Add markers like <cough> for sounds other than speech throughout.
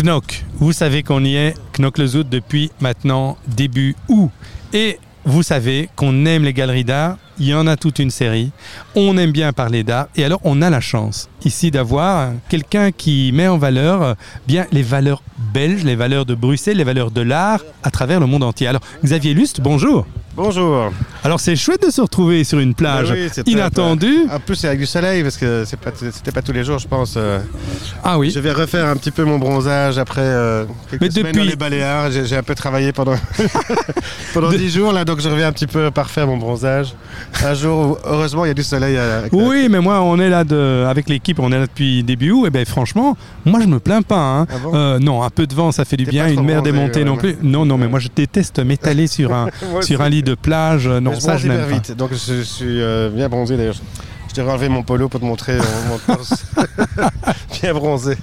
Knock, vous savez qu'on y est, Knock le Zout depuis maintenant début août. Et vous savez qu'on aime les galeries d'art, il y en a toute une série. On aime bien parler d'art et alors on a la chance ici d'avoir quelqu'un qui met en valeur euh, bien les valeurs belges, les valeurs de Bruxelles, les valeurs de l'art à travers le monde entier. Alors Xavier Lust, bonjour. Bonjour. Alors c'est chouette de se retrouver sur une plage oui, inattendue. En plus, c'est avec du soleil parce que c'est pas, c'était pas tous les jours, je pense. euh. Ah oui. Je vais refaire un petit peu mon bronzage après euh, quelques Mais semaines depuis- dans les Baléares. J'ai, j'ai un peu travaillé pendant <laughs> pendant De- 10 jours là, donc je reviens un petit peu parfaire mon bronzage. Un jour, où, heureusement, il y a du soleil. À, Oui, mais moi, on est là de, avec l'équipe, on est là depuis début août. Et ben, franchement, moi, je me plains pas. hein. Ah bon? Euh, non, un peu de vent, ça fait du T'es bien. Une mer démontée ouais, non ouais. plus. Non, non, mais moi, je déteste m'étaler sur un, <laughs> sur un lit de plage. Euh, Non, Mais je ça, je pas. vite, donc je, suis euh, bien bronzé d'ailleurs. Je t'ai enlevé mon polo pour te montrer mon, mon <laughs> torse <laughs> bien bronzé.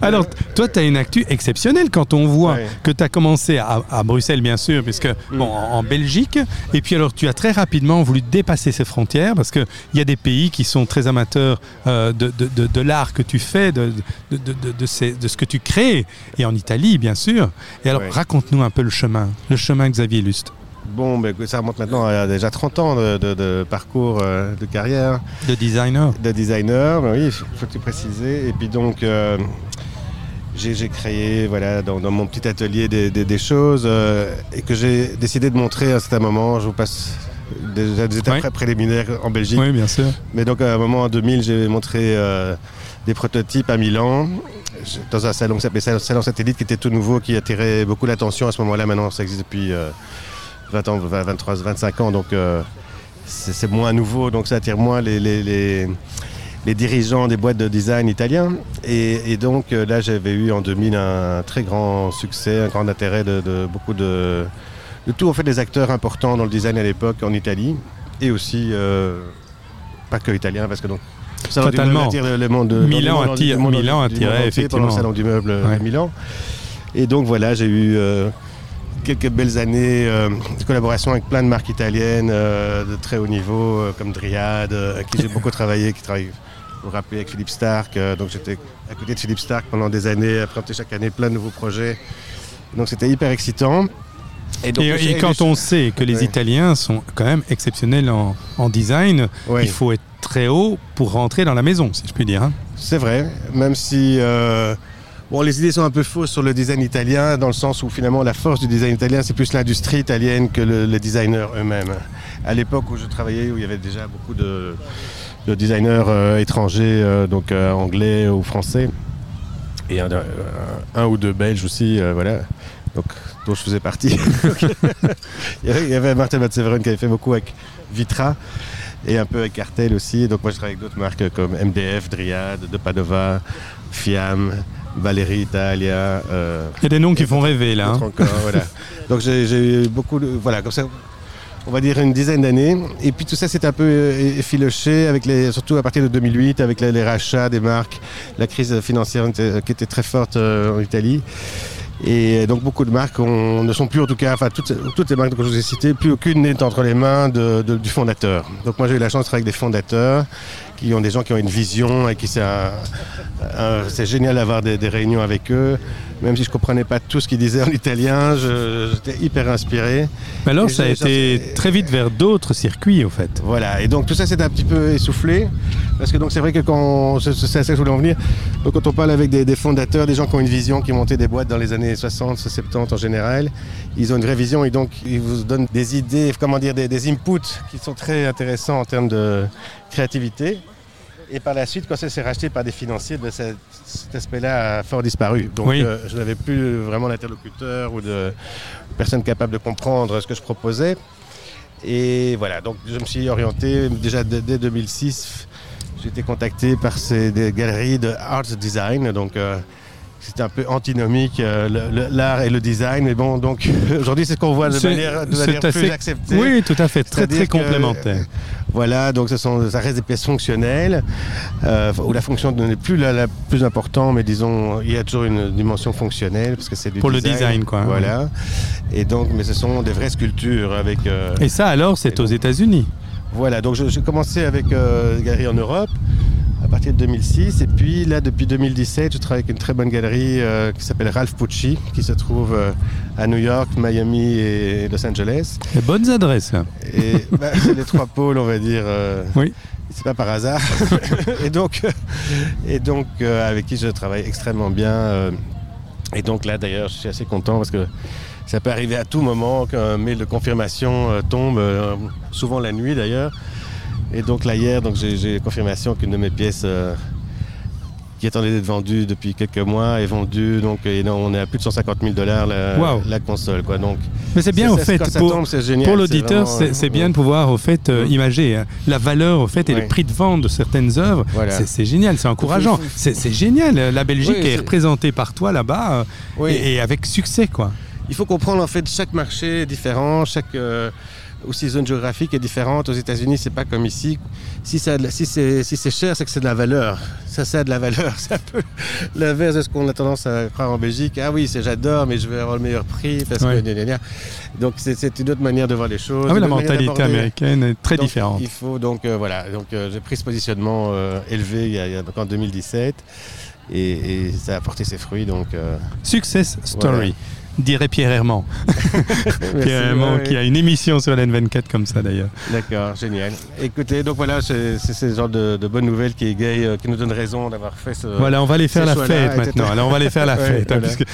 Alors, toi, tu as une actu exceptionnelle quand on voit Ouais. que tu as commencé à, à Bruxelles, bien sûr, puisque, Mm. bon, en, Belgique. Et puis, alors, tu as très rapidement voulu dépasser ces frontières parce qu'il y a des pays qui sont très amateurs euh, de, de- de- de l'art que tu fais, de, ces- ce que tu crées. Et en Italie, bien sûr. Et alors, Ouais. raconte-nous un peu le chemin, le chemin Xavier Lust, Bon, écoute, ça remonte maintenant à déjà 30 ans de, de- de parcours euh, de carrière. de designer. de designer, oui, il faut tout préciser. Et puis donc, euh, j'ai créé voilà, dans, dans mon petit atelier des, des- des choses euh, et que j'ai décidé de montrer à un certain moment. Je vous passe des, des étapes préliminaires en Belgique. Oui, bien sûr. Mais donc, à un moment, en 2000, j'ai montré des prototypes à Milan dans un salon qui s'appelait Salon- Salon Satellite qui était tout nouveau, qui attirait beaucoup l'attention à ce moment-là. Maintenant, ça existe depuis 20 ans, 20, 23, 25 ans. Donc, euh, c'est moins nouveau, donc ça attire moins les, les- les- les dirigeants des boîtes de design italiens. Et, et donc euh, là, j'avais eu en 2000 un très grand succès, un grand intérêt de, de beaucoup de, de tout en fait des acteurs importants dans le design à l'époque en Italie et aussi euh, pas que italiens parce que donc Fatalement. meuble attire le, monde de- Milan attire- Milan attirait, pendant effectivement. le salon du meuble Ouais. Milan. Et donc voilà, j'ai eu euh, quelques belles années euh, de collaboration avec plein de marques italiennes euh, de très haut niveau, euh, comme Dryad, avec qui j'ai beaucoup travaillé, qui travaille, vous vous rappelez, avec Philippe Stark. donc j'étais à côté de Philippe Stark pendant des années, à présenter chaque année plein de nouveaux projets. Donc c'était hyper excitant. donc, Et, quand on sait que les Ouais. Italiens sont quand même exceptionnels en, en design, Ouais. il faut être très haut pour rentrer dans la maison, si je puis dire. hein. C'est vrai, même si euh, bon, les idées sont un peu fausses sur le design italien, dans le sens où finalement la force du design italien, c'est plus l'industrie italienne que le- les designers eux-mêmes. À l'époque où je travaillais, où il y avait déjà beaucoup de, de designers euh, étrangers, euh, donc euh, anglais ou français, et un, ou deux belges aussi, voilà, donc, dont je faisais partie. <laughs> il, y avait, il y avait Martin Matseveren qui avait fait beaucoup avec Vitra et un peu avec Cartel aussi. Donc moi je travaille avec d'autres marques comme MDF, Dryad, De Padova, Fiam, Valérie Italia. euh, Il y a des noms qui font rêver là. hein. d'autres encore, voilà. <laughs> Donc j'ai eu beaucoup de. Voilà, comme ça. On va dire une dizaine d'années. Et puis tout ça s'est un peu euh, effiloché, avec les, surtout à partir de 2008, avec les, les rachats des marques, la crise financière qui était très forte euh, en Italie. Et donc beaucoup de marques ne sont plus en tout cas, enfin toutes, toutes les marques que je vous ai citées, plus aucune n'est entre les mains de- de- du fondateur. Donc moi j'ai eu la chance de travailler avec des fondateurs qui ont des gens qui ont une vision et qui c'est c'est génial d'avoir des, des réunions avec eux. Même si je comprenais pas tout ce qu'ils disaient en italien, je- j'étais hyper inspiré. Mais alors, Et ça a été très vite vers d'autres circuits, au fait. Voilà, et donc tout ça s'est un petit peu essoufflé, parce que donc c'est vrai que quand, on- c'est c'est à ça que je voulais en venir, donc quand on parle avec des, des fondateurs, des gens qui ont une vision, qui ont monté des boîtes dans les années 60, 70 en général, ils ont une vraie vision et donc ils vous donnent des idées, comment dire, des, des inputs qui sont très intéressants en termes de créativité. Et par la suite, quand ça s'est racheté par des financiers, ben, ça- cet aspect-là a fort disparu. Donc Oui. euh, je n'avais plus vraiment d'interlocuteur ou de personne capable de comprendre ce que je proposais. Et voilà, donc je me suis orienté déjà dès, dès 2006. J'ai été contacté par ces des galeries de art design, donc euh, c'était un peu antinomique euh, l'art et le design. Mais bon, donc <laughs> aujourd'hui c'est ce qu'on voit de manière, de plus acceptée. Oui, tout à fait, très très complémentaire. Voilà, donc ce sont, ça reste des pièces fonctionnelles, euh, où la fonction n'est plus la, la plus importante, mais disons, il y a toujours une dimension fonctionnelle, parce que c'est du Pour le design, quoi. Voilà. Et donc, mais ce sont des vraies sculptures avec. euh, Et ça, alors, c'est aux États-Unis. Voilà, donc j'ai commencé avec euh, galeries en Europe. À partir de 2006. Et puis là, depuis 2017, je travaille avec une très bonne galerie euh, qui s'appelle Ralph Pucci, qui se trouve euh, à New York, Miami et Los Angeles. Les bonnes adresses. là. Et bah, <laughs> c'est les trois pôles, on va dire. euh, Oui. C'est pas par hasard. <laughs> et donc, et donc avec qui je travaille extrêmement bien. et donc là, d'ailleurs, je suis assez content parce que ça peut arriver à tout moment qu'un mail de confirmation tombe, souvent la nuit d'ailleurs. Et donc là, hier, donc j'ai confirmation qu'une de mes pièces euh, qui attendait d'être vendue depuis quelques mois est vendue. Donc et non, on est à plus de 150 000 dollars la, Wow. la console. Quoi. Donc, Mais c'est bien au fait pour, tombe, c'est génial, pour c'est l'auditeur, c'est euh, c'est bien de pouvoir au fait euh, Mm. imager hein, la valeur au fait et le prix de vente de certaines œuvres. Voilà. C'est- génial, c'est encourageant. C'est génial. La Belgique Oui, est représentée par toi là-bas euh, Oui. et, et avec succès quoi. Il faut comprendre en fait chaque marché est différent, chaque aussi zone géographique est différente. Aux États-Unis, c'est pas comme ici. Si ça si c'est si cher, c'est que c'est de la valeur. Ça, ça a de la valeur. <laughs> C'est un peu l'inverse de ce qu'on a tendance à croire en Belgique. Ah oui, j'adore, mais je veux avoir le meilleur prix parce Ouais. que gna, gna, gna. donc c'est une autre manière de voir les choses. Ah oui, la mentalité américaine est très Donc, différente. Il faut donc euh, voilà. Donc euh, j'ai pris ce positionnement euh, élevé il y a, donc en 2017 et, et ça a porté ses fruits. Donc Success Story, Voilà. Dirait Pierre Herman. <laughs> merci, Pierre Herman ouais, qui a une émission sur l'N24 comme ça d'ailleurs. D'accord, génial. Écoutez, donc voilà, c'est ce genre de, de bonnes nouvelles qui égayent, euh, qui nous donne raison d'avoir fait ce. Voilà, on va aller faire la fête maintenant. Alors on va aller faire la <laughs> Ouais, fête, hein, puisque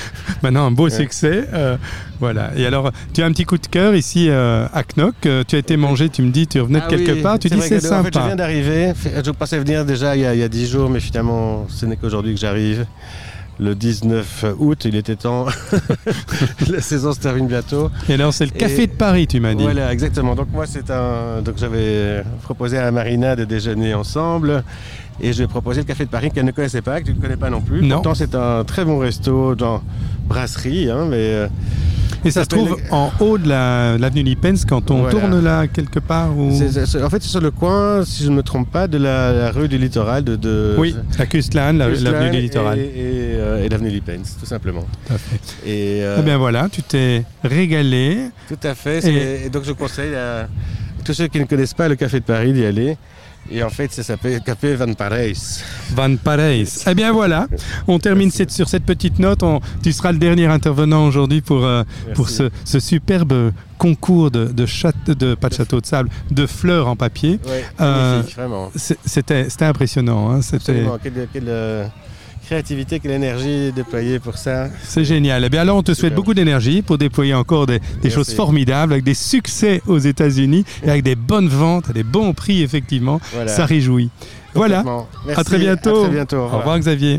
maintenant un beau Ouais. succès. euh, voilà. Et alors, tu as un petit coup de cœur ici euh, à Knock. tu as été mangé, tu me dis, tu revenais de Ah quelque oui, part. Tu dis c'est En fait, je sympa. viens d'arriver. Je pensais venir déjà il y a, il y a 10 jours, mais finalement, ce n'est qu'aujourd'hui que j'arrive. Le 19 août, il était temps. <laughs> La saison se termine bientôt. Et alors, c'est le café Et- de Paris, tu m'as dit. Voilà, exactement. Donc moi, c'est un. Donc j'avais proposé à Marina de déjeuner ensemble. Et je lui ai proposé le café de Paris qu'elle ne connaissait pas, que tu ne connais pas non plus. Non. Pourtant, c'est un très bon resto, dans brasserie, hein, mais euh, Et ça se trouve en haut de la- l'avenue Lipens quand on Voilà. tourne là quelque part ou... en fait, c'est sur le coin, si je ne me trompe pas, de la, la rue du littoral, de, de Oui, la la- Kustland l'avenue du littoral. Et, et, euh, et l'avenue Lipens, tout simplement. Tout à fait. Et, euh, Eh bien voilà, tu t'es régalé. Tout à fait. Et... donc je conseille à tous ceux qui ne connaissent pas le Café de Paris d'y aller. Et en fait, ça s'appelle Café Van Parijs. Van Parijs. Eh bien voilà, on termine cette- sur cette petite note. On- tu seras le dernier intervenant aujourd'hui pour, euh, pour ce, ce superbe concours de, de, châte- de, pas de château de sable, de fleurs en papier. Ouais, Euh, C'était impressionnant. hein, C'était quelle, euh, créativité, quelle énergie déployée pour ça. C'est génial. Eh bien alors, on te souhaite beaucoup d'énergie pour déployer encore des, choses formidables, avec des succès aux États-Unis et avec des bonnes ventes, à des bons prix, effectivement. Voilà. Ça réjouit. Voilà. Merci. À très bientôt. À très bientôt. Au revoir, Xavier.